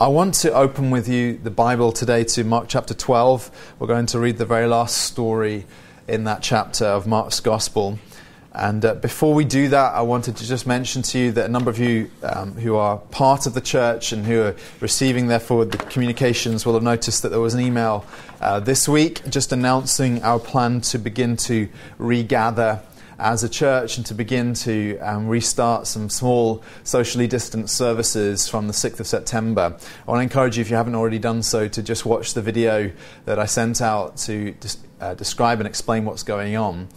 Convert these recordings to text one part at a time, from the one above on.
I want to open with you the Bible today to Mark chapter 12. We're going to read the very last story in that chapter of Mark's Gospel. And uh, before we do that, I wanted to just mention to you that a number of you um, who are part of the church and who are receiving, therefore, the communications will have noticed that there was an email uh, this week just announcing our plan to begin to regather as a church and to begin to um, restart some small socially distant services from the 6th of September. I want to encourage you, if you haven't already done so, to just watch the video that I sent out to uh, describe and explain what's going on.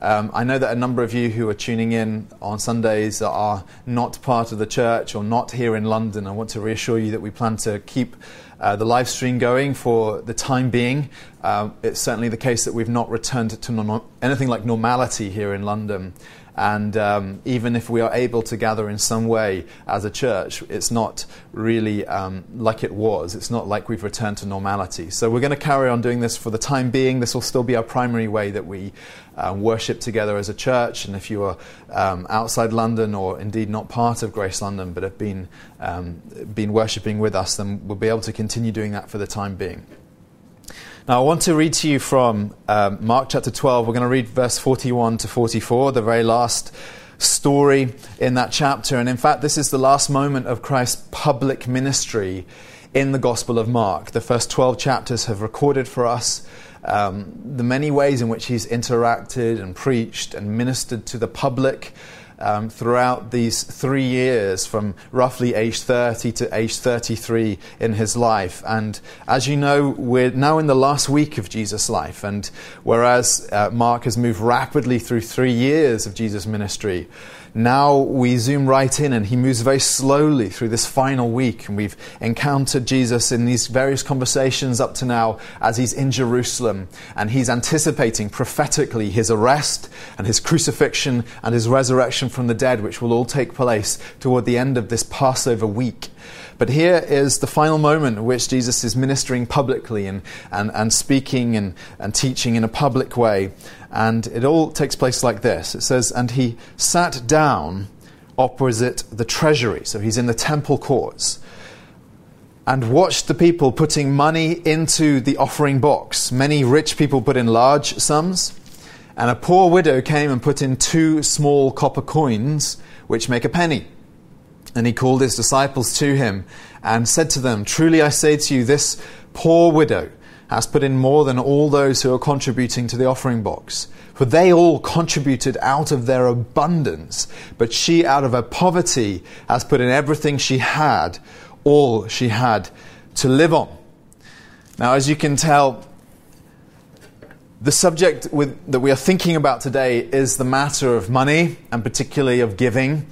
Um, I know that a number of you who are tuning in on Sundays are not part of the church or not here in London. I want to reassure you that we plan to keep uh, the live stream going for the time being. Uh, it's certainly the case that we've not returned to anything like normality here in London. And um, even if we are able to gather in some way as a church, it's not really um, like it was. It's not like we've returned to normality. So we're going to carry on doing this for the time being. This will still be our primary way that we uh, worship together as a church. And if you are um, outside London or indeed not part of Grace London but have been, um, been worshipping with us, then we'll be able to continue doing that for the time being. Now, I want to read to you from um, Mark chapter 12. We're going to read verse 41 to 44, the very last story in that chapter. And in fact, this is the last moment of Christ's public ministry in the Gospel of Mark. The first 12 chapters have recorded for us um, the many ways in which he's interacted and preached and ministered to the public um, throughout these three years from roughly age 30 to age 33 in his life. And as you know, we're now in the last week of Jesus' life. And whereas uh, Mark has moved rapidly through three years of Jesus' ministry, now we zoom right in and he moves very slowly through this final week. And we've encountered Jesus in these various conversations up to now as he's in Jerusalem. And he's anticipating prophetically his arrest and his crucifixion and his resurrection from the dead, which will all take place toward the end of this Passover week. But here is the final moment in which Jesus is ministering publicly and, and, and speaking and, and teaching in a public way. And it all takes place like this it says, And he sat down opposite the treasury. So he's in the temple courts and watched the people putting money into the offering box. Many rich people put in large sums, and a poor widow came and put in two small copper coins, which make a penny. And he called his disciples to him and said to them, Truly I say to you, this poor widow has put in more than all those who are contributing to the offering box. For they all contributed out of their abundance, but she, out of her poverty, has put in everything she had, all she had to live on. Now, as you can tell, the subject with, that we are thinking about today is the matter of money, and particularly of giving.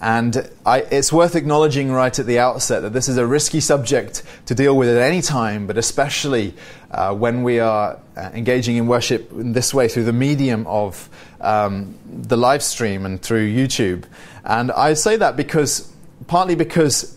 And I, it's worth acknowledging right at the outset that this is a risky subject to deal with at any time, but especially uh, when we are uh, engaging in worship in this way through the medium of um, the live stream and through YouTube. And I say that because, partly because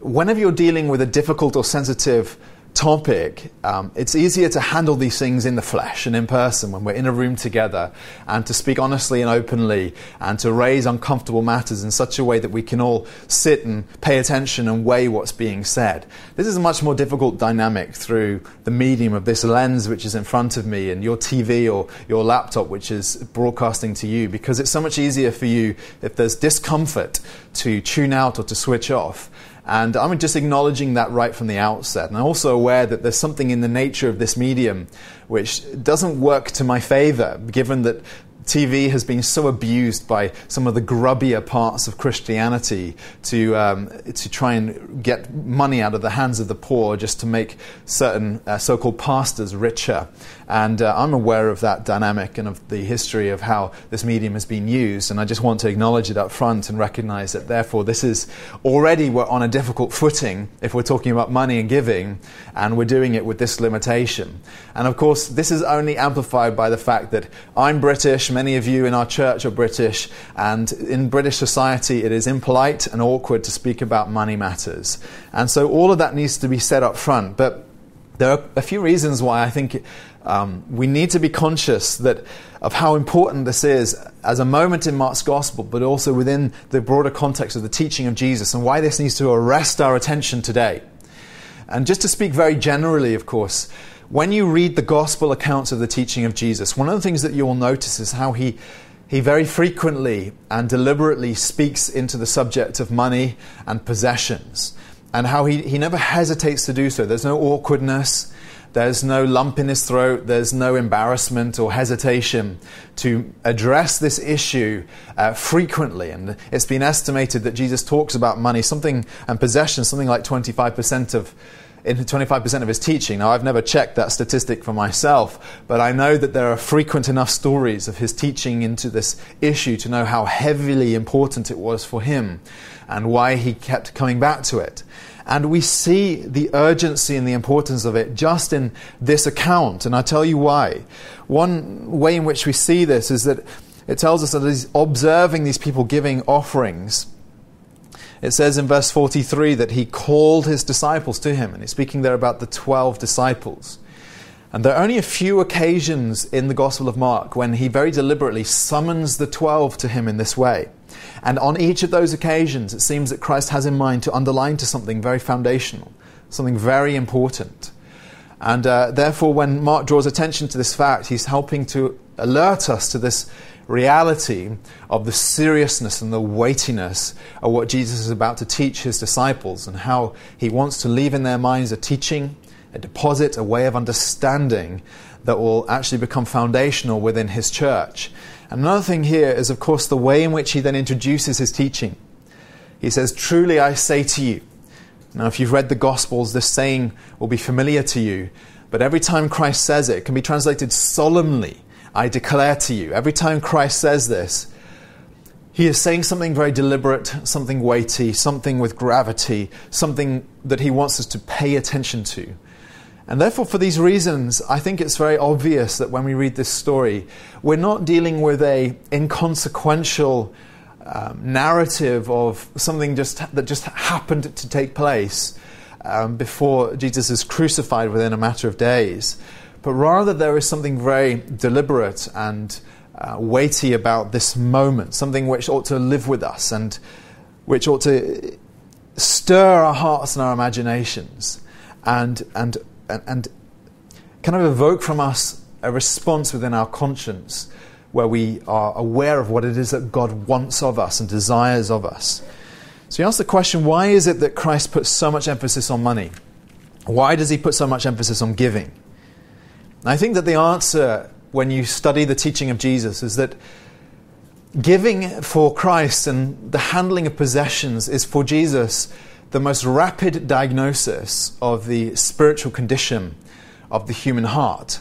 whenever you're dealing with a difficult or sensitive topic, um, it's easier to handle these things in the flesh and in person when we're in a room together and to speak honestly and openly and to raise uncomfortable matters in such a way that we can all sit and pay attention and weigh what's being said. This is a much more difficult dynamic through the medium of this lens which is in front of me and your TV or your laptop which is broadcasting to you because it's so much easier for you if there's discomfort to tune out or to switch off and I'm just acknowledging that right from the outset. And I'm also aware that there's something in the nature of this medium which doesn't work to my favor, given that TV has been so abused by some of the grubbier parts of Christianity to, um, to try and get money out of the hands of the poor just to make certain uh, so called pastors richer. And uh, I'm aware of that dynamic and of the history of how this medium has been used. And I just want to acknowledge it up front and recognize that, therefore, this is already we're on a difficult footing if we're talking about money and giving, and we're doing it with this limitation. And of course, this is only amplified by the fact that I'm British, many of you in our church are British, and in British society, it is impolite and awkward to speak about money matters. And so all of that needs to be said up front. But there are a few reasons why I think um, we need to be conscious that of how important this is as a moment in Mark's gospel, but also within the broader context of the teaching of Jesus, and why this needs to arrest our attention today. And just to speak very generally, of course, when you read the gospel accounts of the teaching of Jesus, one of the things that you will notice is how he, he very frequently and deliberately speaks into the subject of money and possessions, and how he, he never hesitates to do so. There's no awkwardness. There's no lump in his throat. There's no embarrassment or hesitation to address this issue uh, frequently. And it's been estimated that Jesus talks about money, something and possession, something like 25% of in 25% of his teaching. Now, I've never checked that statistic for myself, but I know that there are frequent enough stories of his teaching into this issue to know how heavily important it was for him and why he kept coming back to it. And we see the urgency and the importance of it just in this account. And I'll tell you why. One way in which we see this is that it tells us that he's observing these people giving offerings. It says in verse 43 that he called his disciples to him, and he's speaking there about the 12 disciples. And there are only a few occasions in the Gospel of Mark when he very deliberately summons the 12 to him in this way. And on each of those occasions, it seems that Christ has in mind to underline to something very foundational, something very important. And uh, therefore, when Mark draws attention to this fact, he's helping to alert us to this reality of the seriousness and the weightiness of what Jesus is about to teach his disciples and how he wants to leave in their minds a teaching, a deposit, a way of understanding that will actually become foundational within his church. Another thing here is, of course, the way in which he then introduces his teaching. He says, Truly I say to you. Now, if you've read the Gospels, this saying will be familiar to you, but every time Christ says it, it can be translated solemnly. I declare to you. Every time Christ says this, he is saying something very deliberate, something weighty, something with gravity, something that he wants us to pay attention to. And therefore, for these reasons, I think it's very obvious that when we read this story, we're not dealing with a inconsequential um, narrative of something just that just happened to take place um, before Jesus is crucified within a matter of days, but rather there is something very deliberate and uh, weighty about this moment, something which ought to live with us and which ought to stir our hearts and our imaginations and and and, and kind of evoke from us a response within our conscience where we are aware of what it is that God wants of us and desires of us. So you ask the question why is it that Christ puts so much emphasis on money? Why does he put so much emphasis on giving? And I think that the answer when you study the teaching of Jesus is that giving for Christ and the handling of possessions is for Jesus the most rapid diagnosis of the spiritual condition of the human heart.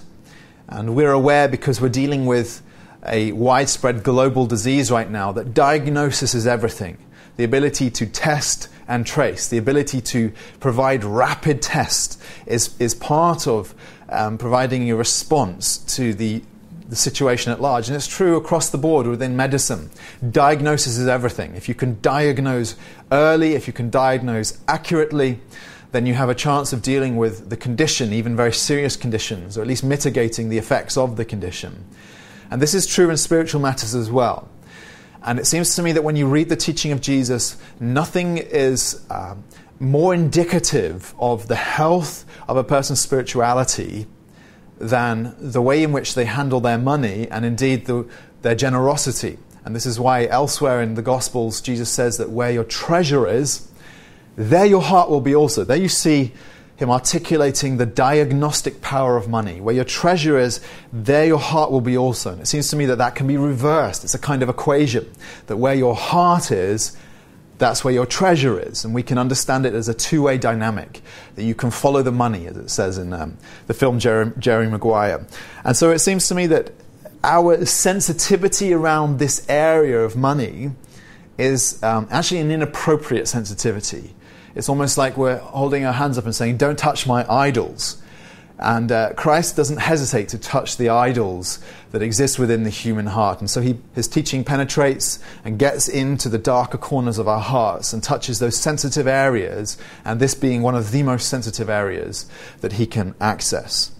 And we're aware because we're dealing with a widespread global disease right now that diagnosis is everything. The ability to test and trace, the ability to provide rapid tests is, is part of um, providing a response to the the situation at large. And it's true across the board within medicine. Diagnosis is everything. If you can diagnose early, if you can diagnose accurately, then you have a chance of dealing with the condition, even very serious conditions, or at least mitigating the effects of the condition. And this is true in spiritual matters as well. And it seems to me that when you read the teaching of Jesus, nothing is uh, more indicative of the health of a person's spirituality than the way in which they handle their money and indeed the, their generosity. And this is why elsewhere in the Gospels, Jesus says that where your treasure is, there your heart will be also. There you see him articulating the diagnostic power of money. Where your treasure is, there your heart will be also. And it seems to me that that can be reversed. It's a kind of equation that where your heart is, that's where your treasure is. And we can understand it as a two way dynamic, that you can follow the money, as it says in um, the film Jerry, Jerry Maguire. And so it seems to me that our sensitivity around this area of money is um, actually an inappropriate sensitivity. It's almost like we're holding our hands up and saying, Don't touch my idols. And uh, Christ doesn't hesitate to touch the idols that exist within the human heart. And so he, his teaching penetrates and gets into the darker corners of our hearts and touches those sensitive areas, and this being one of the most sensitive areas that he can access.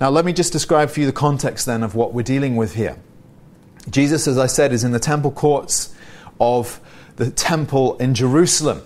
Now, let me just describe for you the context then of what we're dealing with here. Jesus, as I said, is in the temple courts of the temple in Jerusalem.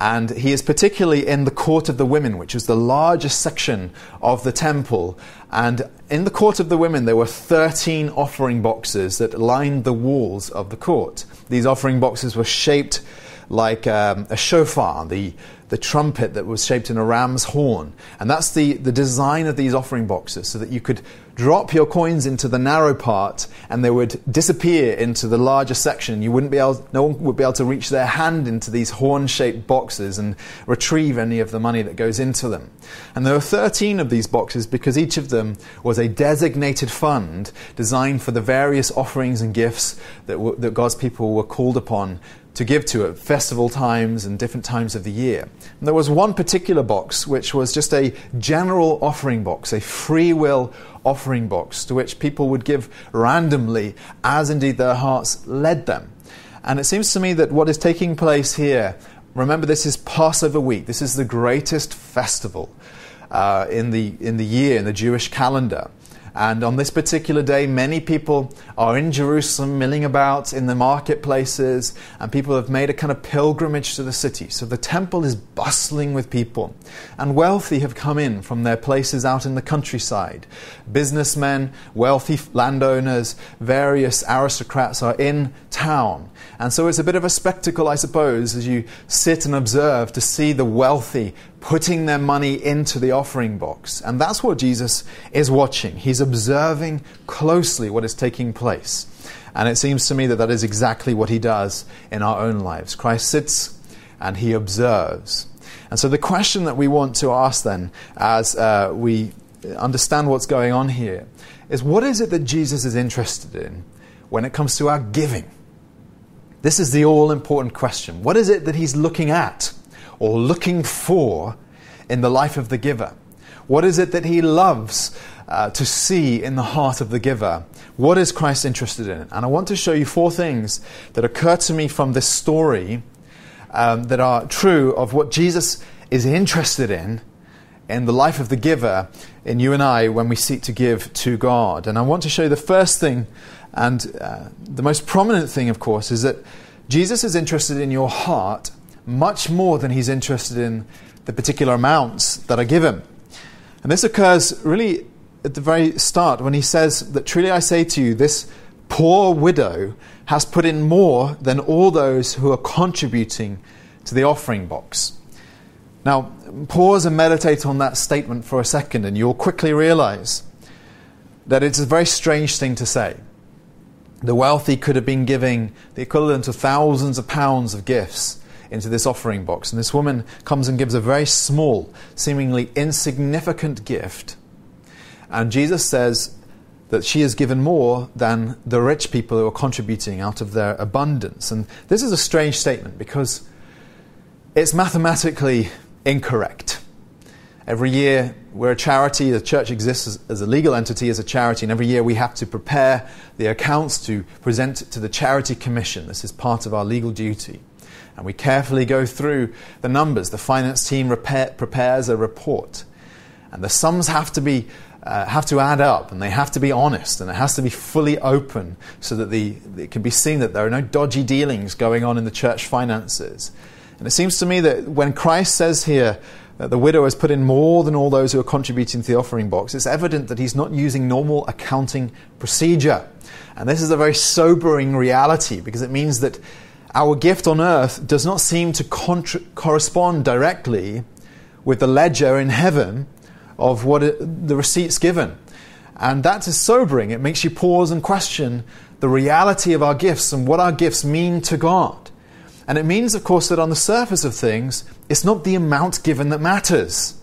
And he is particularly in the court of the women, which was the largest section of the temple. And in the court of the women, there were 13 offering boxes that lined the walls of the court. These offering boxes were shaped like um, a shofar, the, the trumpet that was shaped in a ram's horn. And that's the, the design of these offering boxes, so that you could drop your coins into the narrow part and they would disappear into the larger section. You wouldn't be able, no one would be able to reach their hand into these horn shaped boxes and retrieve any of the money that goes into them. And there were 13 of these boxes because each of them was a designated fund designed for the various offerings and gifts that, that God's people were called upon to give to at festival times and different times of the year. And there was one particular box which was just a general offering box, a free will offering box to which people would give randomly as indeed their hearts led them. And it seems to me that what is taking place here, remember this is Passover week, this is the greatest festival uh, in, the, in the year, in the Jewish calendar. And on this particular day, many people are in Jerusalem, milling about in the marketplaces, and people have made a kind of pilgrimage to the city. So the temple is bustling with people. And wealthy have come in from their places out in the countryside. Businessmen, wealthy landowners, various aristocrats are in town. And so it's a bit of a spectacle, I suppose, as you sit and observe to see the wealthy putting their money into the offering box. And that's what Jesus is watching. He's observing closely what is taking place. And it seems to me that that is exactly what he does in our own lives. Christ sits and he observes. And so the question that we want to ask then, as uh, we understand what's going on here, is what is it that Jesus is interested in when it comes to our giving? This is the all important question. What is it that he's looking at? Or looking for in the life of the giver? What is it that he loves uh, to see in the heart of the giver? What is Christ interested in? And I want to show you four things that occur to me from this story um, that are true of what Jesus is interested in in the life of the giver in you and I when we seek to give to God. And I want to show you the first thing, and uh, the most prominent thing, of course, is that Jesus is interested in your heart much more than he's interested in the particular amounts that are given. And this occurs really at the very start when he says that truly I say to you, this poor widow has put in more than all those who are contributing to the offering box. Now, pause and meditate on that statement for a second, and you'll quickly realize that it's a very strange thing to say. The wealthy could have been giving the equivalent of thousands of pounds of gifts into this offering box. And this woman comes and gives a very small, seemingly insignificant gift. And Jesus says that she has given more than the rich people who are contributing out of their abundance. And this is a strange statement because it's mathematically incorrect. Every year, we're a charity, the church exists as, as, a legal entity, as a charity, and every year we have to prepare the accounts to present to the Charity Commission. This is part of our legal duty and we carefully go through the numbers. The finance team repair, prepares a report, and the sums have to be uh, have to add up, and they have to be honest, and it has to be fully open, so that the it can be seen that there are no dodgy dealings going on in the church finances. And it seems to me that when Christ says here that the widow has put in more than all those who are contributing to the offering box, it's evident that he's not using normal accounting procedure. And this is a very sobering reality because it means that our gift on earth does not seem to contra- correspond directly with the ledger in heaven of what it, the receipts given. And that is sobering. It makes you pause and question the reality of our gifts and what our gifts mean to God. And it means, of course, that on the surface of things, it's not the amount given that matters.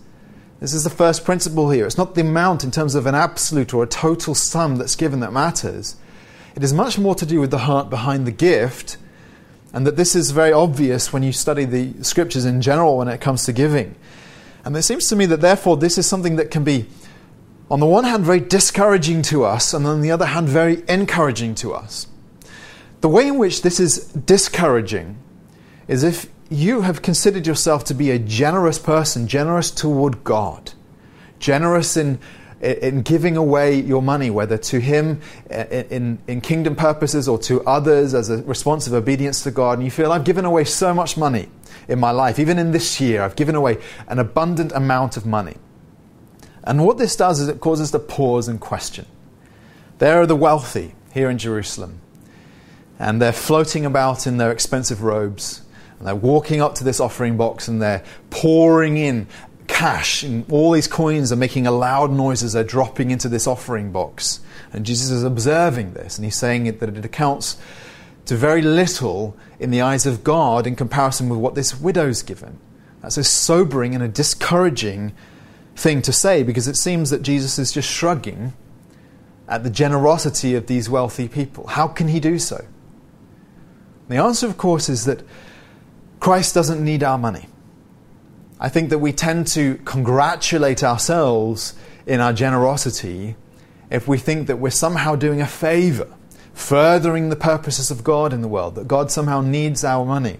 This is the first principle here. It's not the amount in terms of an absolute or a total sum that's given that matters. It is much more to do with the heart behind the gift and that this is very obvious when you study the scriptures in general when it comes to giving. And it seems to me that therefore this is something that can be, on the one hand, very discouraging to us, and on the other hand, very encouraging to us. The way in which this is discouraging is if you have considered yourself to be a generous person, generous toward God, generous in, in giving away your money, whether to Him uh, in, in kingdom purposes or to others as a response of obedience to God, and you feel, I've given away so much money in my life, even in this year, I've given away an abundant amount of money. And what this does is it causes to pause and question. There are the wealthy here in Jerusalem, and they're floating about in their expensive robes, and they're walking up to this offering box and they're pouring in cash, and all these coins are making a loud noise as they're dropping into this offering box. And Jesus is observing this, and he's saying that it accounts to very little in the eyes of God in comparison with what this widow's given. That's a sobering and a discouraging thing to say because it seems that Jesus is just shrugging at the generosity of these wealthy people. How can he do so? The answer, of course, is that Christ doesn't need our money. I think that we tend to congratulate ourselves in our generosity if we think that we're somehow doing a favor, furthering the purposes of God in the world, that God somehow needs our money.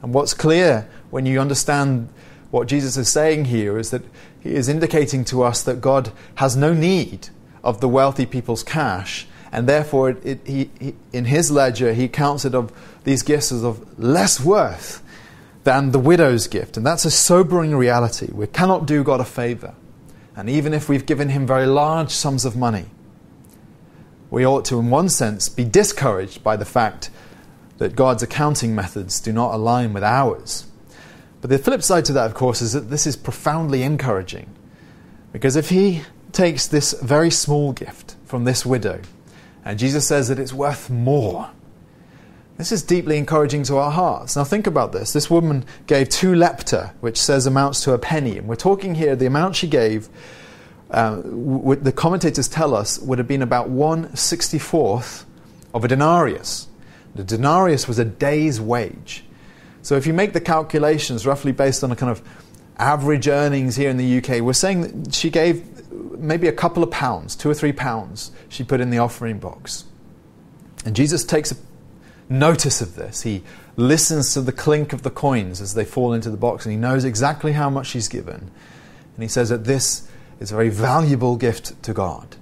And what's clear when you understand what Jesus is saying here is that he is indicating to us that God has no need of the wealthy people's cash, and therefore, it, it, he, he, in his ledger, he counts it of these gifts as of less worth than the widow's gift. And that's a sobering reality. We cannot do God a favor. And even if we've given him very large sums of money, we ought to, in one sense, be discouraged by the fact that God's accounting methods do not align with ours. But the flip side to that, of course, is that this is profoundly encouraging. Because if he takes this very small gift from this widow, and Jesus says that it's worth more, this is deeply encouraging to our hearts. Now, think about this. This woman gave two lepta, which says amounts to a penny. And we're talking here, the amount she gave, uh, w- the commentators tell us, would have been about 164th of a denarius. The denarius was a day's wage. So, if you make the calculations roughly based on a kind of average earnings here in the UK, we're saying that she gave maybe a couple of pounds, two or three pounds, she put in the offering box. And Jesus takes a notice of this. He listens to the clink of the coins as they fall into the box, and he knows exactly how much he's given. And he says that this is a very valuable gift to God.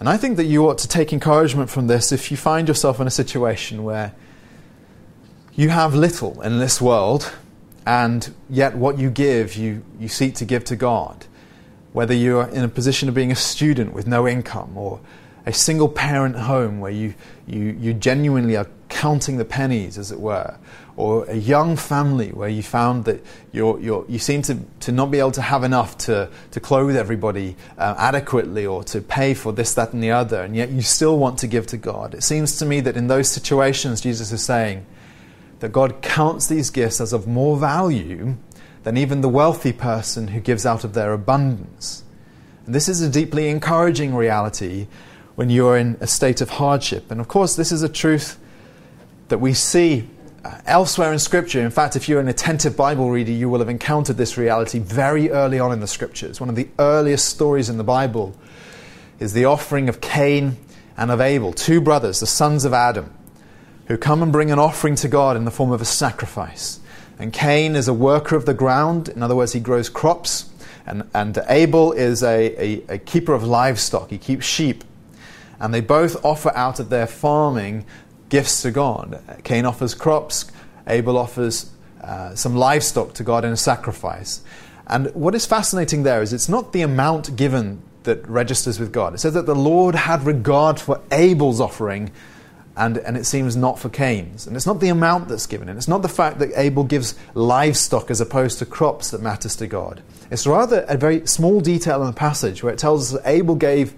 And I think that you ought to take encouragement from this if you find yourself in a situation where you have little in this world, and yet what you give, you, you seek to give to God. Whether you're in a position of being a student with no income or a single parent home where you, you, you genuinely are counting the pennies, as it were, or a young family where you found that you're, you're, you seem to, to not be able to have enough to, to clothe everybody uh, adequately or to pay for this, that, and the other, and yet you still want to give to God. It seems to me that in those situations, Jesus is saying that God counts these gifts as of more value than even the wealthy person who gives out of their abundance. And this is a deeply encouraging reality when you're in a state of hardship. And of course, this is a truth that we see uh, elsewhere in Scripture. In fact, if you're an attentive Bible reader, you will have encountered this reality very early on in the Scriptures. One of the earliest stories in the Bible is the offering of Cain and of Abel, two brothers, the sons of Adam, who come and bring an offering to God in the form of a sacrifice. And Cain is a worker of the ground, in other words, he grows crops. And, and Abel is a, a, a keeper of livestock, he keeps sheep and they both offer out of their farming gifts to God. Cain offers crops, Abel offers uh, some livestock to God in a sacrifice. And what is fascinating there is it's not the amount given that registers with God. It says that the Lord had regard for Abel's offering, and, and it seems not for Cain's. And it's not the amount that's given, and it's not the fact that Abel gives livestock as opposed to crops that matters to God. It's rather a very small detail in the passage where it tells us that Abel gave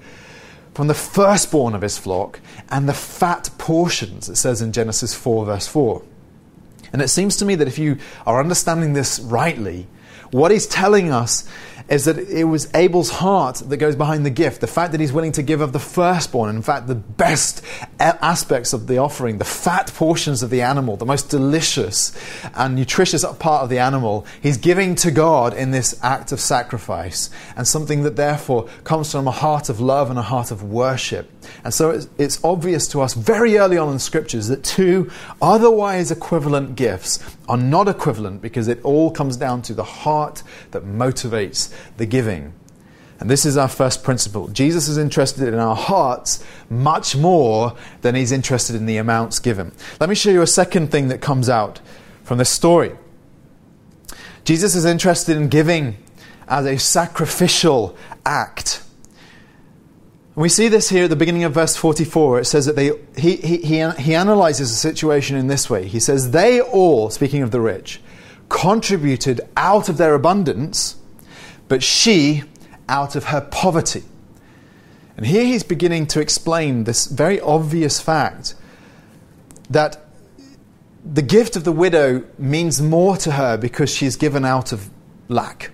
from the firstborn of his flock and the fat portions, it says in Genesis 4, verse 4. And it seems to me that if you are understanding this rightly, what he's telling us is that it was Abel's heart that goes behind the gift. The fact that he's willing to give of the firstborn, in fact, the best aspects of the offering, the fat portions of the animal, the most delicious and nutritious part of the animal, he's giving to God in this act of sacrifice, and something that therefore comes from a heart of love and a heart of worship. And so it's, it's obvious to us very early on in the scriptures that two otherwise equivalent gifts are not equivalent because it all comes down to the heart that motivates the giving. And this is our first principle. Jesus is interested in our hearts much more than he's interested in the amounts given. Let me show you a second thing that comes out from this story. Jesus is interested in giving as a sacrificial act. We see this here at the beginning of verse 44. It says that they, he, he, he, he analyzes the situation in this way. He says, They all, speaking of the rich, contributed out of their abundance, but she out of her poverty. And here he's beginning to explain this very obvious fact that the gift of the widow means more to her because she's given out of lack.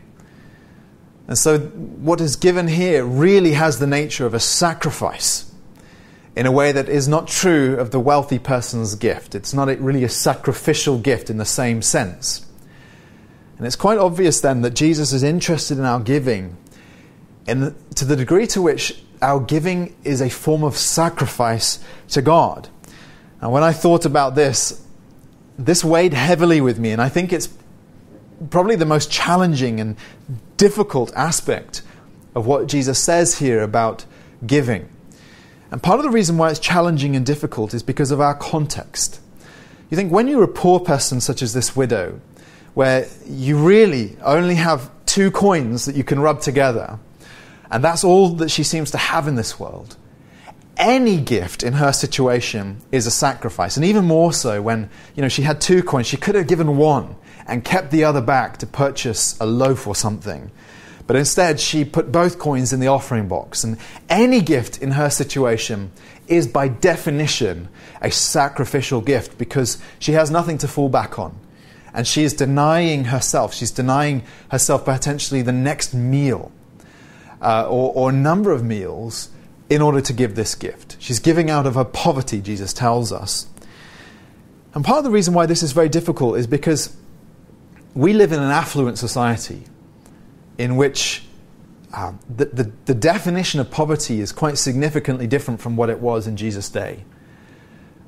And so, what is given here really has the nature of a sacrifice in a way that is not true of the wealthy person's gift. It's not really a sacrificial gift in the same sense. And it's quite obvious then that Jesus is interested in our giving and to the degree to which our giving is a form of sacrifice to God. And when I thought about this, this weighed heavily with me, and I think it's probably the most challenging and difficult aspect of what Jesus says here about giving. And part of the reason why it's challenging and difficult is because of our context. You think when you're a poor person, such as this widow, where you really only have two coins that you can rub together, and that's all that she seems to have in this world. Any gift in her situation is a sacrifice, and even more so when you know she had two coins, she could have given one and kept the other back to purchase a loaf or something. But instead, she put both coins in the offering box. And any gift in her situation is, by definition, a sacrificial gift because she has nothing to fall back on. And she is denying herself. She's denying herself potentially the next meal uh, or, or a number of meals in order to give this gift. She's giving out of her poverty, Jesus tells us. And part of the reason why this is very difficult is because we live in an affluent society in which uh, the, the, the definition of poverty is quite significantly different from what it was in Jesus' day.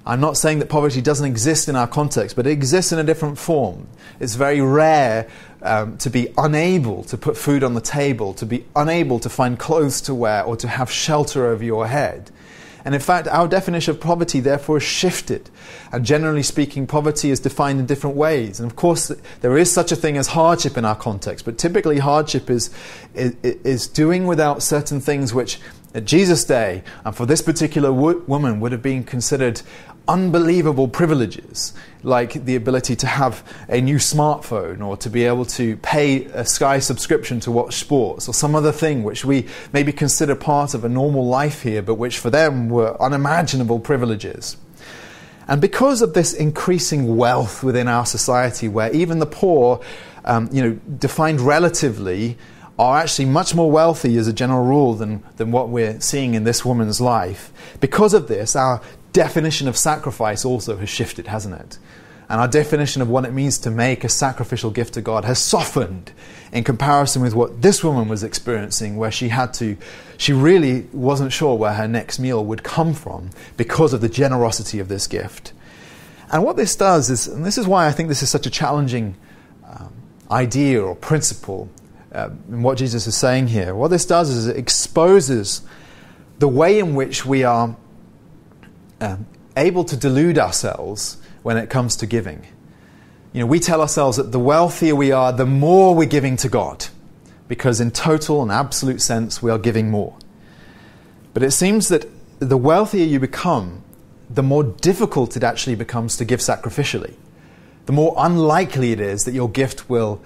I'm not saying that poverty doesn't exist in our context, but it exists in a different form. It's very rare um, to be unable to put food on the table, to be unable to find clothes to wear, or to have shelter over your head. And in fact, our definition of poverty therefore has shifted. And generally speaking, poverty is defined in different ways. And of course, there is such a thing as hardship in our context, but typically hardship is, is, is doing without certain things which at Jesus' day, and for this particular wo- woman, would have been considered unbelievable privileges, like the ability to have a new smartphone or to be able to pay a Sky subscription to watch sports or some other thing which we maybe consider part of a normal life here, but which for them were unimaginable privileges. And because of this increasing wealth within our society, where even the poor, um, you know, defined relatively, are actually much more wealthy as a general rule than, than what we're seeing in this woman's life. Because of this, our definition of sacrifice also has shifted, hasn't it? And our definition of what it means to make a sacrificial gift to God has softened in comparison with what this woman was experiencing, where she had to, she really wasn't sure where her next meal would come from because of the generosity of this gift. And what this does is, and this is why I think this is such a challenging um, idea or principle uh, in what Jesus is saying here, what this does is it exposes the way in which we are um, able to delude ourselves when it comes to giving. You know, we tell ourselves that the wealthier we are, the more we're giving to God, because in total and absolute sense, we are giving more. But it seems that the wealthier you become, the more difficult it actually becomes to give sacrificially. The more unlikely it is that your gift will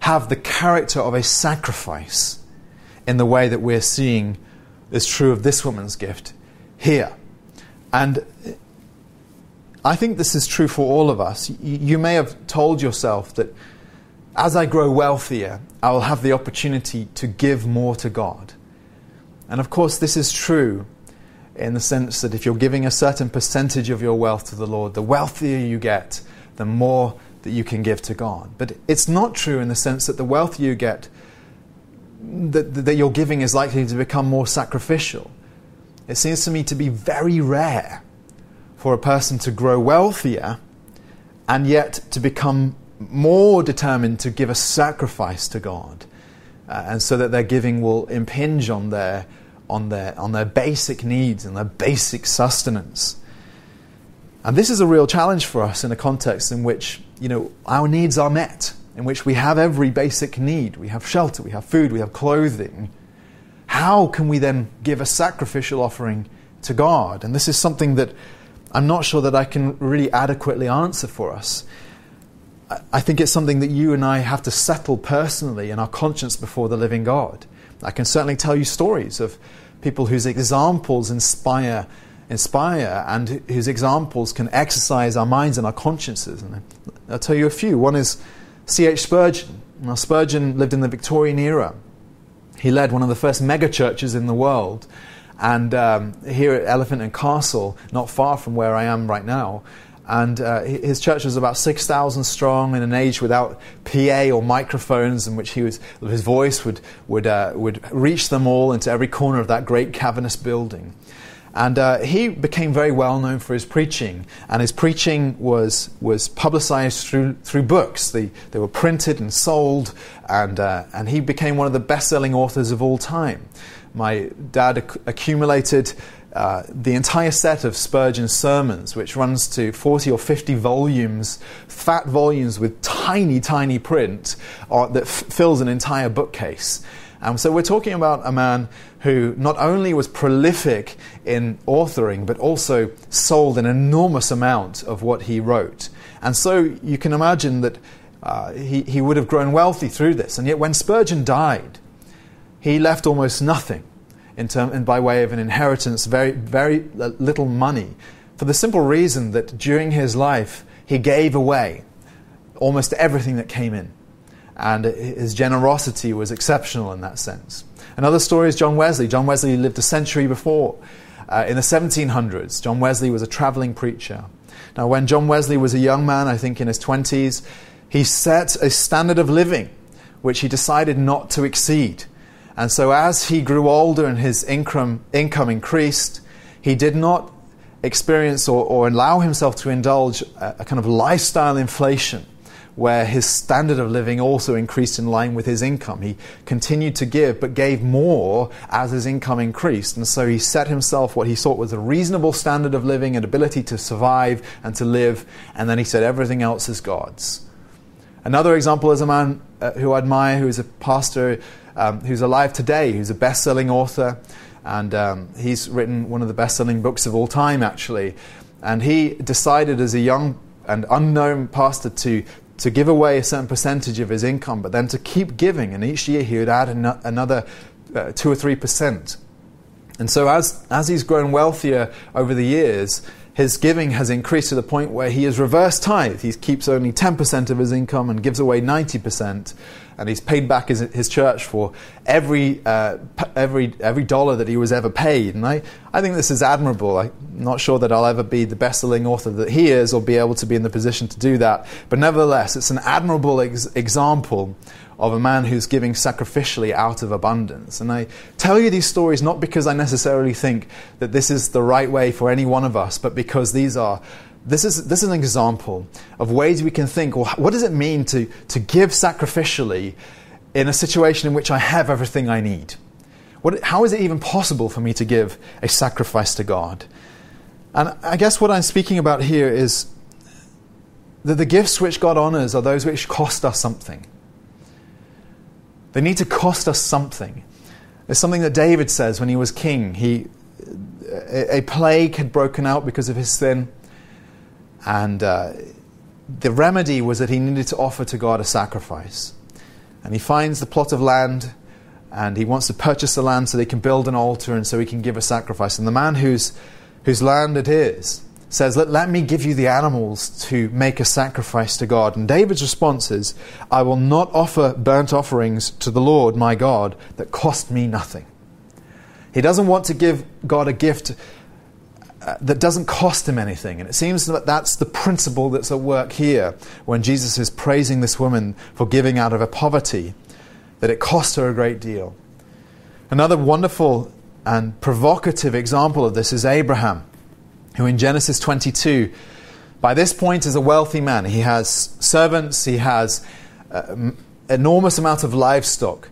have the character of a sacrifice in the way that we're seeing is true of this woman's gift here. And I think this is true for all of us. You may have told yourself that as I grow wealthier, I will have the opportunity to give more to God. And of course, this is true in the sense that if you're giving a certain percentage of your wealth to the Lord, the wealthier you get, the more that you can give to God. But it's not true in the sense that the wealthier you get, that, that your giving is likely to become more sacrificial. It seems to me to be very rare for a person to grow wealthier and yet to become more determined to give a sacrifice to God uh, and so that their giving will impinge on their, on, their, on their basic needs and their basic sustenance. And this is a real challenge for us in a context in which you know, our needs are met, in which we have every basic need. We have shelter, we have food, we have clothing. How can we then give a sacrificial offering to God? And this is something that I'm not sure that I can really adequately answer for us. I think it's something that you and I have to settle personally in our conscience before the living God. I can certainly tell you stories of people whose examples inspire, inspire and whose examples can exercise our minds and our consciences. And I'll tell you a few. One is C.H. Spurgeon. Now, Spurgeon lived in the Victorian era. He led one of the first megachurches in the world. And um, here at Elephant and Castle, not far from where I am right now, and uh, his church was about 6,000 strong in an age without PA or microphones, in which he was, his voice would, would, uh, would reach them all into every corner of that great cavernous building. And uh, he became very well known for his preaching, and his preaching was, was publicized through, through books. They, they were printed and sold, and, uh, and he became one of the best selling authors of all time. My dad ac- accumulated uh, the entire set of Spurgeon's sermons, which runs to 40 or 50 volumes, fat volumes with tiny, tiny print uh, that f- fills an entire bookcase. And so we're talking about a man who not only was prolific in authoring, but also sold an enormous amount of what he wrote. And so you can imagine that uh, he, he would have grown wealthy through this. And yet when Spurgeon died, he left almost nothing in term, and by way of an inheritance, very, very little money, for the simple reason that during his life he gave away almost everything that came in. And his generosity was exceptional in that sense. Another story is John Wesley. John Wesley lived a century before. Uh, in the 1700s, John Wesley was a traveling preacher. Now, when John Wesley was a young man, I think in his 20s, he set a standard of living which he decided not to exceed. And so, as he grew older and his income, income increased, he did not experience or, or allow himself to indulge a, a kind of lifestyle inflation where his standard of living also increased in line with his income. He continued to give, but gave more as his income increased. And so he set himself what he thought was a reasonable standard of living and ability to survive and to live. And then he said, everything else is God's. Another example is a man uh, who I admire, who is a pastor um, who's alive today, who's a best selling author. And um, he's written one of the best selling books of all time, actually. And he decided as a young and unknown pastor to, to give away a certain percentage of his income, but then to keep giving. And each year he would add an- another uh, 2 or 3%. And so, as, as he's grown wealthier over the years, his giving has increased to the point where he has reversed tithe. He keeps only 10% of his income and gives away 90% and he's paid back his, his church for every, uh, every, every dollar that he was ever paid. And I, I think this is admirable. I'm not sure that I'll ever be the best selling author that he is or be able to be in the position to do that. But nevertheless, it's an admirable ex- example of a man who's giving sacrificially out of abundance. And I tell you these stories not because I necessarily think that this is the right way for any one of us, but because these are this is, this is an example of ways we can think well, what does it mean to, to give sacrificially in a situation in which I have everything I need? What, how is it even possible for me to give a sacrifice to God? And I guess what I'm speaking about here is that the gifts which God honors are those which cost us something. They need to cost us something. It's something that David says when he was king. He, a, a plague had broken out because of his sin. And uh, the remedy was that he needed to offer to God a sacrifice. And he finds the plot of land and he wants to purchase the land so they can build an altar and so he can give a sacrifice. And the man whose, whose land it is says, let, let me give you the animals to make a sacrifice to God. And David's response is, I will not offer burnt offerings to the Lord my God that cost me nothing. He doesn't want to give God a gift uh, that doesn't cost him anything. And it seems that that's the principle that's at work here when Jesus is praising this woman for giving out of her poverty, that it cost her a great deal. Another wonderful and provocative example of this is Abraham, who in Genesis 22, by this point is a wealthy man. He has servants, he has uh, enormous amount of livestock.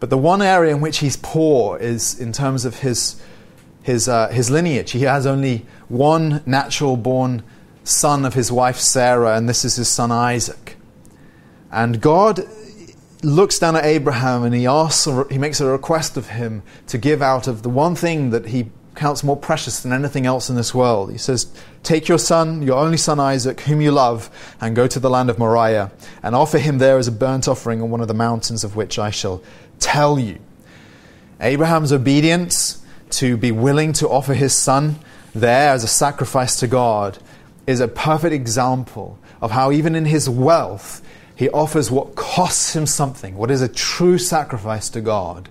But the one area in which he's poor is in terms of his, his, uh, his lineage. He has only one natural born son of his wife Sarah, and this is his son Isaac. And God looks down at Abraham and he asks, he makes a request of him to give out of the one thing that he counts more precious than anything else in this world. He says, Take your son, your only son Isaac, whom you love, and go to the land of Moriah, and offer him there as a burnt offering on one of the mountains of which I shall tell you. Abraham's obedience to be willing to offer his son there as a sacrifice to God is a perfect example of how, even in his wealth, he offers what costs him something, what is a true sacrifice to God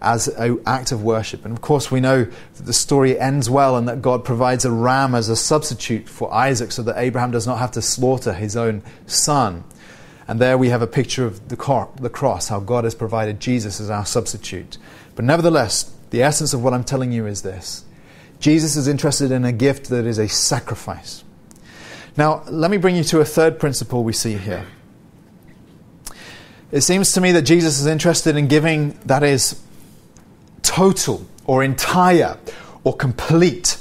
as an act of worship. And of course, we know that the story ends well and that God provides a ram as a substitute for Isaac so that Abraham does not have to slaughter his own son. And there we have a picture of the, cross, how God has provided Jesus as our substitute. But nevertheless, the essence of what I'm telling you is this Jesus is interested in a gift that is a sacrifice. Now, let me bring you to a third principle we see here. It seems to me that Jesus is interested in giving that is total or entire or complete.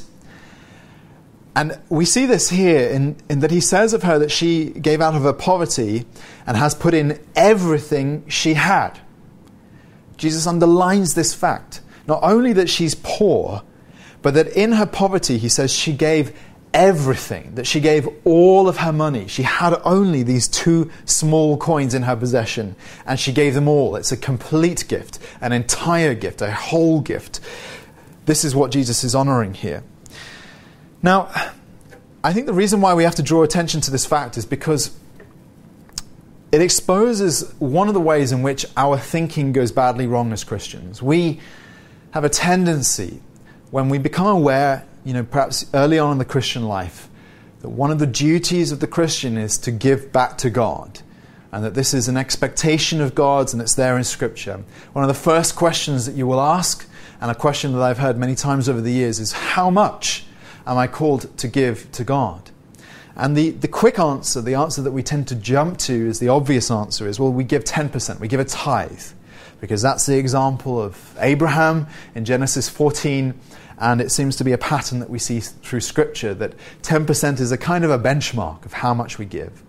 And we see this here in, in, that he says of her that she gave out of her poverty and has put in everything she had. Jesus underlines this fact. Not only that she's poor, but that in her poverty, he says she gave everything, that she gave all of her money. She had only these two small coins in her possession, and she gave them all. It's a complete gift, an entire gift, a whole gift. This is what Jesus is honoring here. Now, I think the reason why we have to draw attention to this fact is because it exposes one of the ways in which our thinking goes badly wrong as Christians. We have a tendency, when we become aware you know, perhaps early on in the Christian life, that one of the duties of the Christian is to give back to God, and that this is an expectation of God's and it's there in Scripture. One of the first questions that you will ask, and a question that I've heard many times over the years, is how much am I called to give to God? And the, the quick answer, the answer that we tend to jump to is the obvious answer is well, we give 10%, we give a tithe. Because that's the example of Abraham in Genesis 14 and it seems to be a pattern that we see through Scripture that 10% is a kind of a benchmark of how much we give.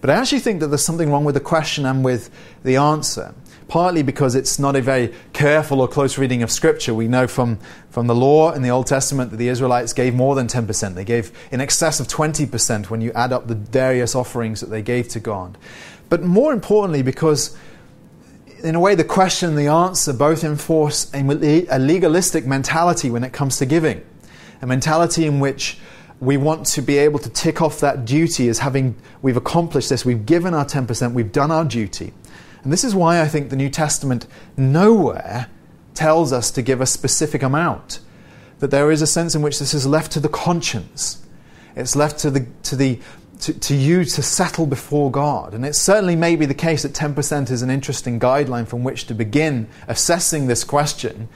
But I actually think that there's something wrong with the question and with the answer. Partly because it's not a very careful or close reading of Scripture. We know from, from the law in the Old Testament that the Israelites gave more than 10%. They gave in excess of 20% when you add up the various offerings that they gave to God. But more importantly, because in a way, the question and the answer both enforce a, legalistic mentality when it comes to giving, a mentality in which we want to be able to tick off that duty as having we've accomplished this, we've given our 10%, we've done our duty. And this is why I think the New Testament nowhere tells us to give a specific amount. That there is a sense in which this is left to the conscience. It's left to the, to the to, to you to settle before God. And it certainly may be the case that 10% is an interesting guideline from which to begin assessing this question,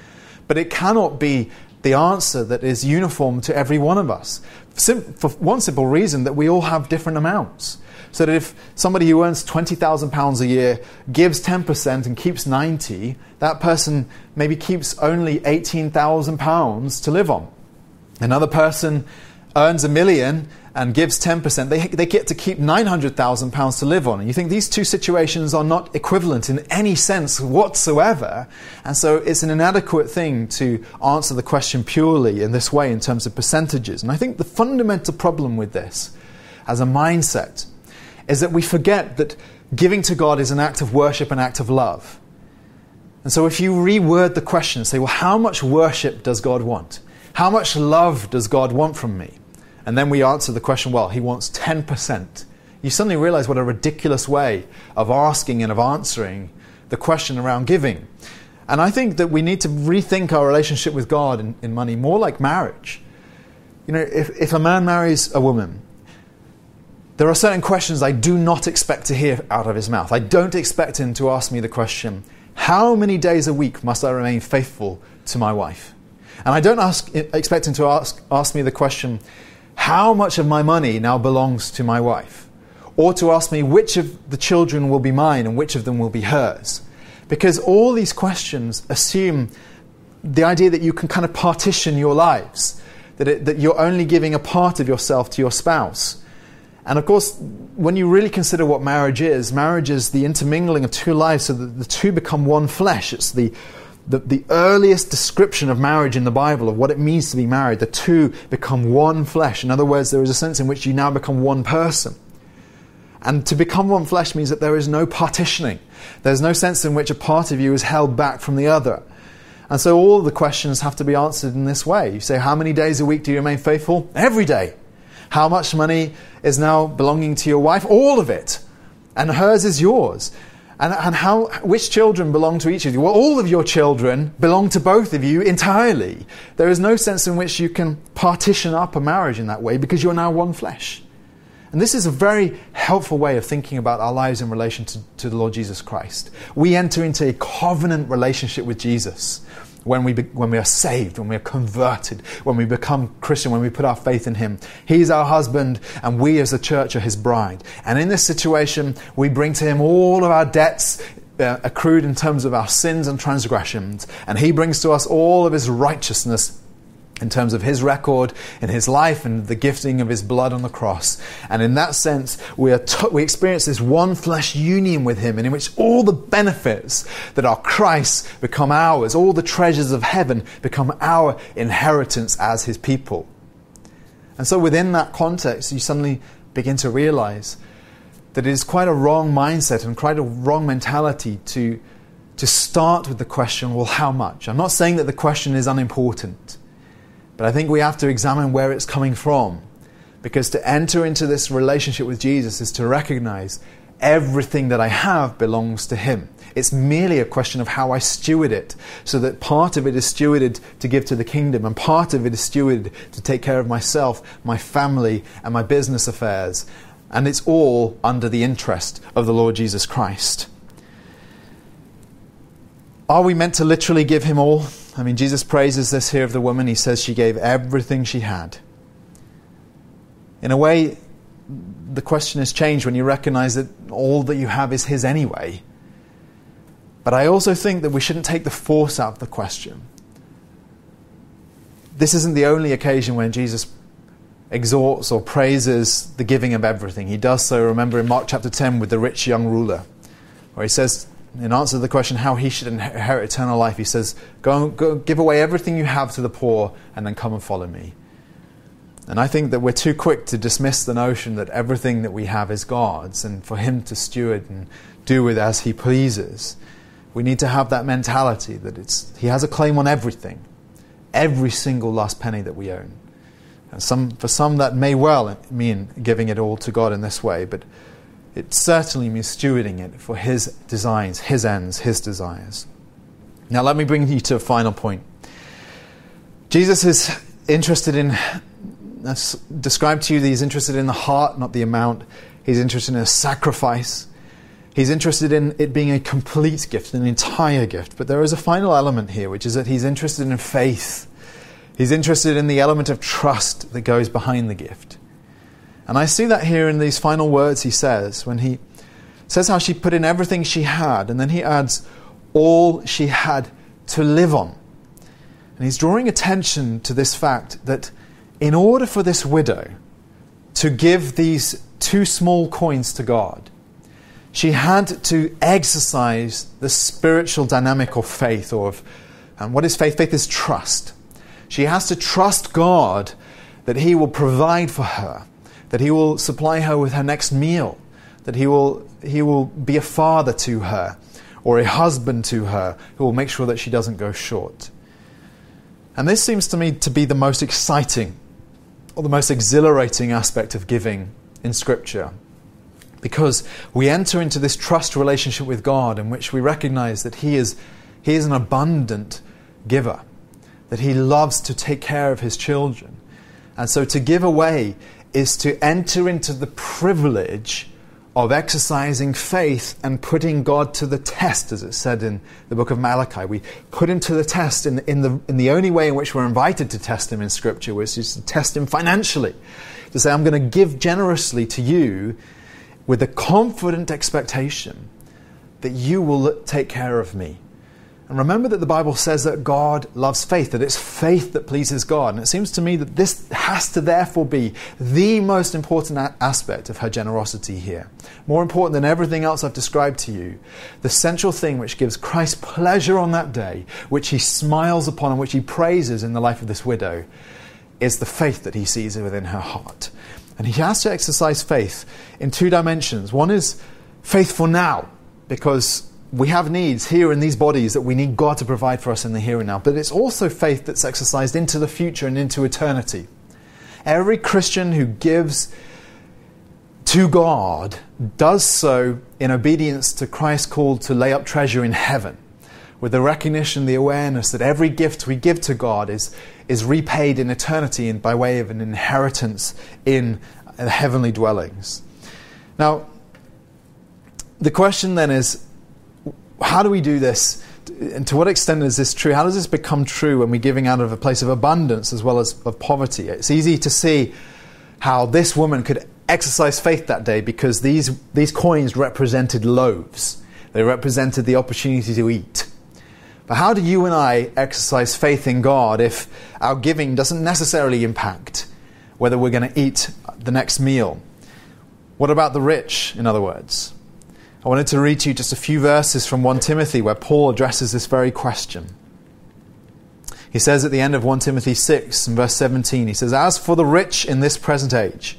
but it cannot be the answer that is uniform to every one of us. Sim- for one simple reason that we all have different amounts. So that if somebody who earns £20,000 a year gives 10% and keeps 90, that person maybe keeps only £18,000 to live on. Another person earns a million and gives 10%, they, they get to keep £900,000 to live on. And you think these two situations are not equivalent in any sense whatsoever. And so it's an inadequate thing to answer the question purely in this way in terms of percentages. And I think the fundamental problem with this as a mindset is that we forget that giving to God is an act of worship, an act of love. And so if you reword the question say, well, how much worship does God want? How much love does God want from me? And then we answer the question, well, he wants 10%, you suddenly realize what a ridiculous way of asking and of answering the question around giving. And I think that we need to rethink our relationship with God in, in money more like marriage. You know, if, if a man marries a woman, there are certain questions I do not expect to hear out of his mouth. I don't expect him to ask me the question, How many days a week must I remain faithful to my wife? And I don't ask, expect him to ask, ask me the question, how much of my money now belongs to my wife, or to ask me which of the children will be mine and which of them will be hers. Because all these questions assume the idea that you can kind of partition your lives, that, it, that you're only giving a part of yourself to your spouse. And of course, when you really consider what marriage is, marriage is the intermingling of two lives so that the two become one flesh. It's the, the, the, earliest description of marriage in the Bible, of what it means to be married. The two become one flesh. In other words, there is a sense in which you now become one person. And to become one flesh means that there is no partitioning. There's no sense in which a part of you is held back from the other. And so all the questions have to be answered in this way. You say, How many days a week do you remain faithful? Every day. How much money is now belonging to your wife? All of it. And hers is yours. And, and how, which children belong to each of you? Well, all of your children belong to both of you entirely. There is no sense in which you can partition up a marriage in that way because you're now one flesh. And this is a very helpful way of thinking about our lives in relation to, to the Lord Jesus Christ. We enter into a covenant relationship with Jesus when we, be, when we are saved, when we are converted, when we become Christian, when we put our faith in Him. He's our husband, and we as the church are His bride. And in this situation, we bring to Him all of our debts. Uh, accrued in terms of our sins and transgressions, and He brings to us all of His righteousness in terms of his record in his life and the gifting of his blood on the cross. And in that sense, we, are we experience this one flesh union with him, and in which all the benefits that are Christ's become ours, all the treasures of heaven become our inheritance as his people. And so, within that context, you suddenly begin to realize that it is quite a wrong mindset and quite a wrong mentality to, to start with the question, well, how much? I'm not saying that the question is unimportant. But I think we have to examine where it's coming from. Because to enter into this relationship with Jesus is to recognize everything that I have belongs to Him. It's merely a question of how I steward it, so that part of it is stewarded to give to the kingdom, and part of it is stewarded to take care of myself, my family, and my business affairs. And it's all under the interest of the Lord Jesus Christ. Are we meant to literally give Him all? I mean, Jesus praises this here of the woman. He says she gave everything she had. In a way, the question has changed when you recognize that all that you have is His anyway. But I also think that we shouldn't take the force out of the question. This isn't the only occasion when Jesus exhorts or praises the giving of everything. He does so, remember, in Mark chapter 10 with the rich young ruler, where he says, in answer to the question how he should inherit eternal life, he says, go, go give away everything you have to the poor and then come and follow me. And I think that we're too quick to dismiss the notion that everything that we have is God's and for Him to steward and do with as He pleases. We need to have that mentality that it's, He has a claim on everything, every single last penny that we own. And some, for some, that may well mean giving it all to God in this way, but it certainly means stewarding it for His designs, His ends, His desires. Now, let me bring you to a final point. Jesus is interested in, uh, that's described to you that he's interested in the heart, not the amount. He's interested in a sacrifice. He's interested in it being a complete gift, an entire gift. But there is a final element here, which is that he's interested in faith. He's interested in the element of trust that goes behind the gift. And I see that here in these final words he says, when he says how she put in everything she had, and then he adds, all she had to live on. And he's drawing attention to this fact that in order for this widow to give these two small coins to God, she had to exercise the spiritual dynamic of faith, or of and what is faith? Faith is trust. She has to trust God that He will provide for her that He will supply her with her next meal, that He will, he will be a father to her or a husband to her who will make sure that she doesn't go short. And this seems to me to be the most exciting or the most exhilarating aspect of giving in Scripture. Because we enter into this trust relationship with God in which we recognize that He is, he is an abundant giver, that He loves to take care of His children. And so to give away is to enter into the privilege of exercising faith and putting God to the test, as it said in the book of Malachi. We put him to the test in, in, the, in the only way in which we're invited to test him in Scripture, which is to test him financially. To say, I'm going to give generously to you with a confident expectation that you will take care of me. And remember that the Bible says that God loves faith, that it's faith that pleases God. And it seems to me that this has to therefore be the most important a- aspect of her generosity here. More important than everything else I've described to you. The central thing which gives Christ pleasure on that day, which he smiles upon and which he praises in the life of this widow, is the faith that he sees within her heart. And he has to exercise faith in two dimensions. One is faith for now, because we have needs here in these bodies that we need God to provide for us in the here and now. But it's also faith that's exercised into the future and into eternity. Every Christian who gives to God does so in obedience to Christ's call to lay up treasure in heaven, with the recognition, the awareness that every gift we give to God is, is repaid in eternity and by way of an inheritance in heavenly dwellings. Now, the question then is how do we do this? And to what extent is this true? How does this become true when we're giving out of a place of abundance as well as of poverty? It's easy to see how this woman could exercise faith that day because these, these coins represented loaves, they represented the opportunity to eat. But how do you and I exercise faith in God if our giving doesn't necessarily impact whether we're going to eat the next meal? What about the rich, in other words? I wanted to read to you just a few verses from 1 Timothy where Paul addresses this very question. He says at the end of 1 Timothy 6 and verse 17, he says, As for the rich in this present age,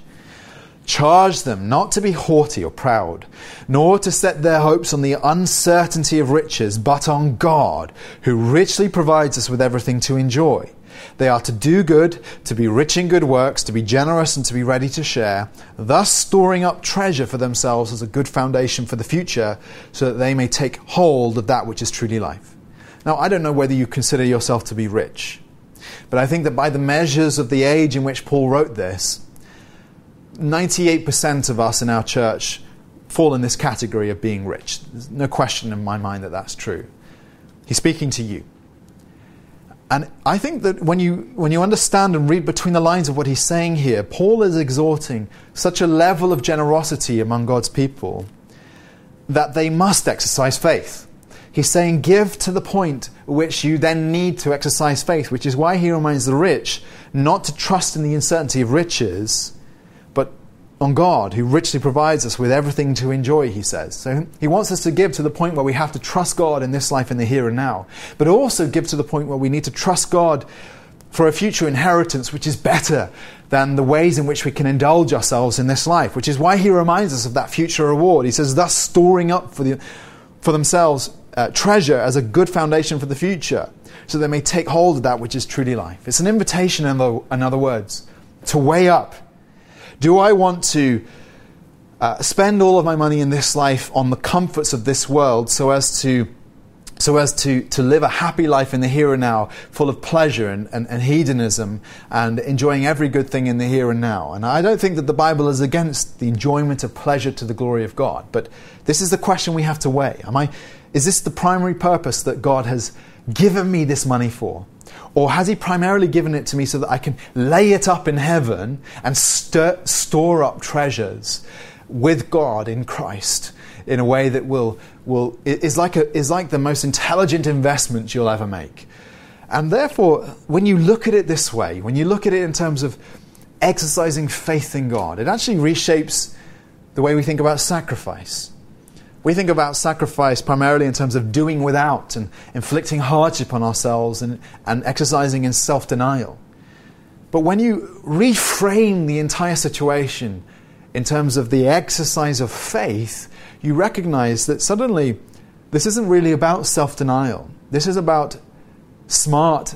charge them not to be haughty or proud, nor to set their hopes on the uncertainty of riches, but on God, who richly provides us with everything to enjoy. They are to do good, to be rich in good works, to be generous, and to be ready to share, thus storing up treasure for themselves as a good foundation for the future, so that they may take hold of that which is truly life. Now, I don't know whether you consider yourself to be rich, but I think that by the measures of the age in which Paul wrote this, 98% of us in our church fall in this category of being rich. There's no question in my mind that that's true. He's speaking to you. And I think that when you, when you understand and read between the lines of what he's saying here, Paul is exhorting such a level of generosity among God's people that they must exercise faith. He's saying, give to the point which you then need to exercise faith, which is why he reminds the rich not to trust in the uncertainty of riches, on God, who richly provides us with everything to enjoy, he says. So he wants us to give to the point where we have to trust God in this life in the here and now, but also give to the point where we need to trust God for a future inheritance which is better than the ways in which we can indulge ourselves in this life, which is why he reminds us of that future reward. He says, thus storing up for, the, for themselves uh, treasure as a good foundation for the future, so they may take hold of that which is truly life. It's an invitation, in, the, in other words, to weigh up do I want to uh, spend all of my money in this life on the comforts of this world so as to so as to, to live a happy life in the here and now, full of pleasure and, and, and, hedonism and enjoying every good thing in the here and now. And I don't think that the Bible is against the enjoyment of pleasure to the glory of God. But this is the question we have to weigh. Am I, is this the primary purpose that God has given me this money for? Or has He primarily given it to me so that I can lay it up in heaven and store up treasures with God in Christ in a way that will, will is, like a, is like the most intelligent investment you'll ever make? And therefore, when you look at it this way, when you look at it in terms of exercising faith in God, it actually reshapes the way we think about sacrifice. We think about sacrifice primarily in terms of doing without and inflicting hardship on ourselves and, and exercising in self denial. But when you reframe the entire situation in terms of the exercise of faith, you recognize that suddenly this isn't really about self denial. This is about smart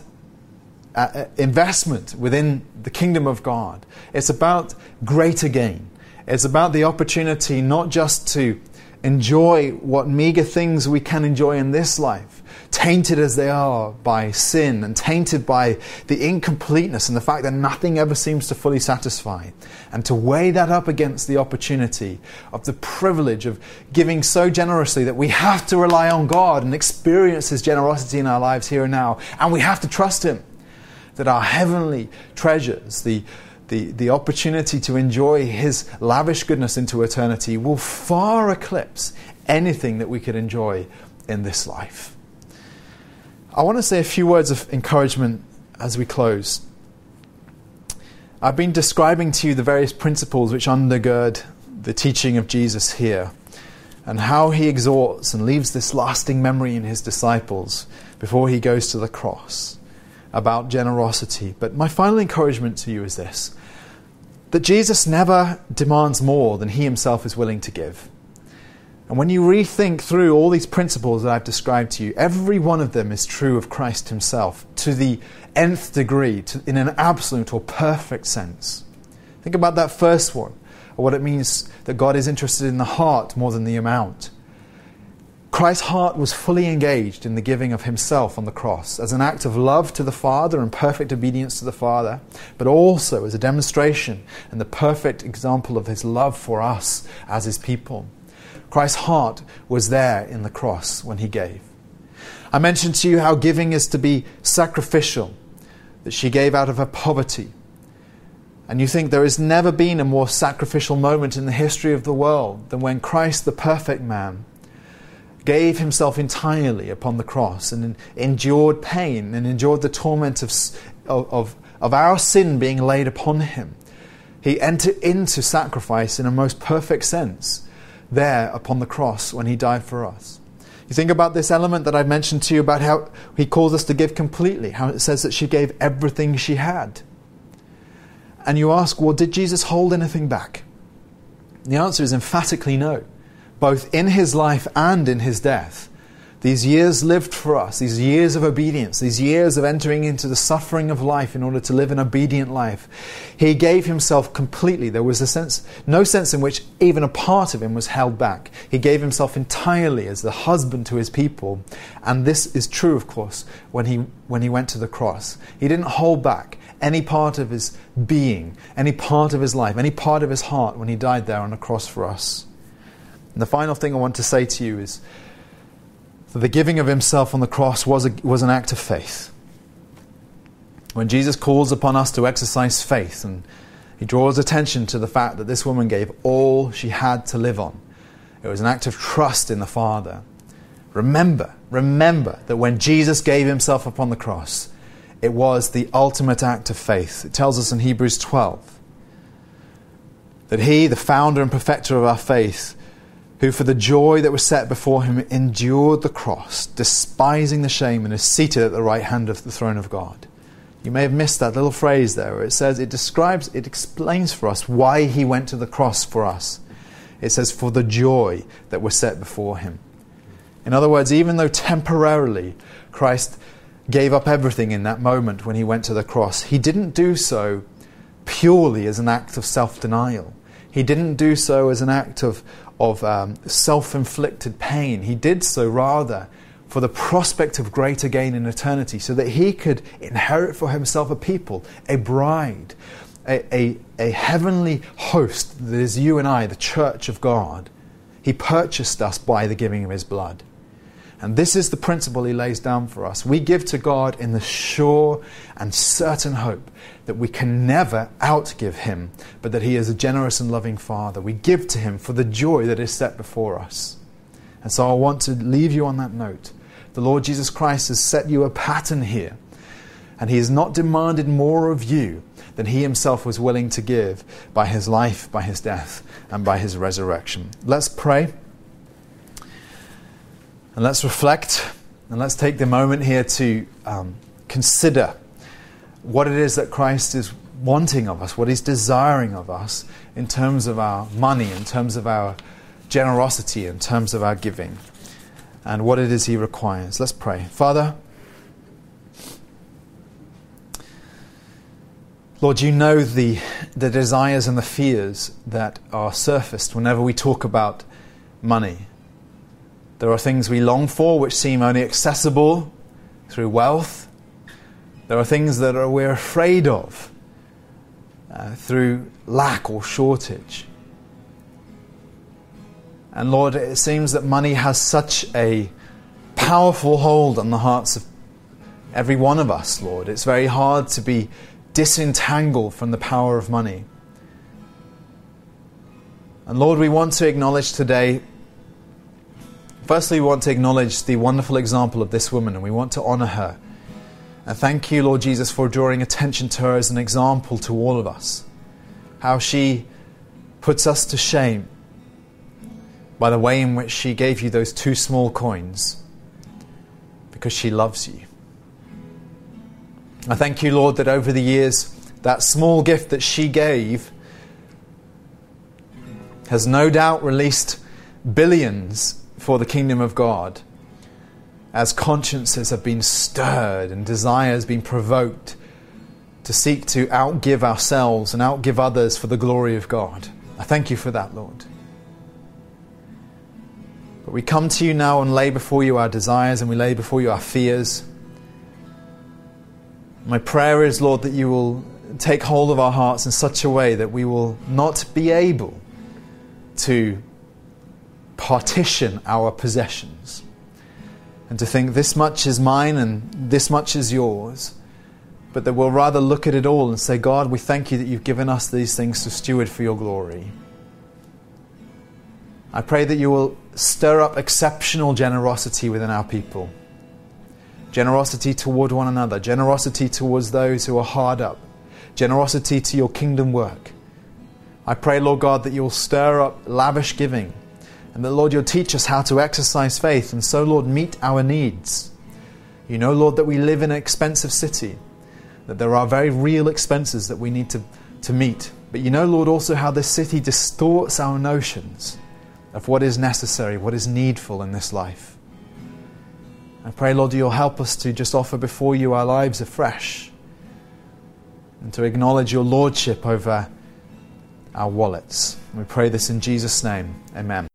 uh, uh, investment within the kingdom of God. It's about greater gain. It's about the opportunity not just to enjoy what meager things we can enjoy in this life, tainted as they are by sin and tainted by the incompleteness and the fact that nothing ever seems to fully satisfy. And to weigh that up against the opportunity of the privilege of giving so generously that we have to rely on God and experience His generosity in our lives here and now, and we have to trust Him. That our heavenly treasures, the the, the opportunity to enjoy His lavish goodness into eternity will far eclipse anything that we could enjoy in this life. I want to say a few words of encouragement as we close. I've been describing to you the various principles which undergird the teaching of Jesus here and how he exhorts and leaves this lasting memory in his disciples before he goes to the cross about generosity. But my final encouragement to you is this that Jesus never demands more than he himself is willing to give. And when you rethink through all these principles that I've described to you, every one of them is true of Christ himself to the nth degree, to, in an absolute or perfect sense. Think about that first one, or what it means that God is interested in the heart more than the amount. Christ's heart was fully engaged in the giving of himself on the cross as an act of love to the Father and perfect obedience to the Father, but also as a demonstration and the perfect example of his love for us as his people. Christ's heart was there in the cross when he gave. I mentioned to you how giving is to be sacrificial, that she gave out of her poverty. And you think there has never been a more sacrificial moment in the history of the world than when Christ, the perfect man, gave himself entirely upon the cross and endured pain and endured the torment of, of, of our sin being laid upon him. He entered into sacrifice in a most perfect sense there upon the cross when he died for us. You think about this element that I mentioned to you about how he calls us to give completely, how it says that she gave everything she had. And you ask, well, did Jesus hold anything back? The answer is emphatically no, both in his life and in his death. These years lived for us, these years of obedience, these years of entering into the suffering of life in order to live an obedient life. He gave himself completely. There was a sense, no sense in which even a part of him was held back. He gave himself entirely as the husband to his people. And this is true, of course, when he, when he went to the cross. He didn't hold back any part of his being, any part of his life, any part of his heart when he died there on the cross for us. And the final thing I want to say to you is that the giving of himself on the cross was, a, was an act of faith. When Jesus calls upon us to exercise faith, and he draws attention to the fact that this woman gave all she had to live on, it was an act of trust in the Father. Remember, remember that when Jesus gave himself upon the cross, it was the ultimate act of faith. It tells us in Hebrews 12 that he, the founder and perfecter of our faith, who for the joy that was set before him endured the cross, despising the shame, and is seated at the right hand of the throne of God. You may have missed that little phrase there it says, it describes, it explains for us why he went to the cross for us. It says, for the joy that was set before him. In other words, even though temporarily Christ gave up everything in that moment when he went to the cross, he didn't do so purely as an act of self denial. He didn't do so as an act of, of um, self inflicted pain. He did so rather for the prospect of greater gain in eternity, so that he could inherit for himself a people, a bride, a, a, a heavenly host that is you and I, the church of God. He purchased us by the giving of his blood. And this is the principle he lays down for us. We give to God in the sure and certain hope that we can never outgive him, but that he is a generous and loving Father. We give to him for the joy that is set before us. And so I want to leave you on that note. The Lord Jesus Christ has set you a pattern here, and he has not demanded more of you than he himself was willing to give by his life, by his death, and by his resurrection. Let's pray. And let's reflect and let's take the moment here to um, consider what it is that Christ is wanting of us, what He's desiring of us in terms of our money, in terms of our generosity, in terms of our giving, and what it is He requires. Let's pray. Father, Lord, you know the, the desires and the fears that are surfaced whenever we talk about money. There are things we long for which seem only accessible through wealth. There are things that we're afraid of uh, through lack or shortage. And Lord, it seems that money has such a powerful hold on the hearts of every one of us, Lord. It's very hard to be disentangled from the power of money. And Lord, we want to acknowledge today Firstly, we want to acknowledge the wonderful example of this woman and we want to honor her. And thank you, Lord Jesus, for drawing attention to her as an example to all of us. How she puts us to shame by the way in which she gave you those two small coins because she loves you. I thank you, Lord, that over the years, that small gift that she gave has no doubt released billions for the kingdom of God as consciences have been stirred and desires been provoked to seek to outgive ourselves and outgive others for the glory of God. I thank you for that, Lord. But we come to you now and lay before you our desires and we lay before you our fears. My prayer is, Lord, that you will take hold of our hearts in such a way that we will not be able to partition our possessions and to think this much is mine and this much is yours, but that we'll rather look at it all and say, God, we thank you that you've given us these things to steward for your glory. I pray that you will stir up exceptional generosity within our people. Generosity toward one another, generosity towards those who are hard up, generosity to your kingdom work. I pray, Lord God, that you will stir up lavish giving and that, Lord, you'll teach us how to exercise faith and so, Lord, meet our needs. You know, Lord, that we live in an expensive city, that there are very real expenses that we need to, to meet. But you know, Lord, also how this city distorts our notions of what is necessary, what is needful in this life. I pray, Lord, you'll help us to just offer before you our lives afresh and to acknowledge your lordship over our wallets. We pray this in Jesus' name. Amen.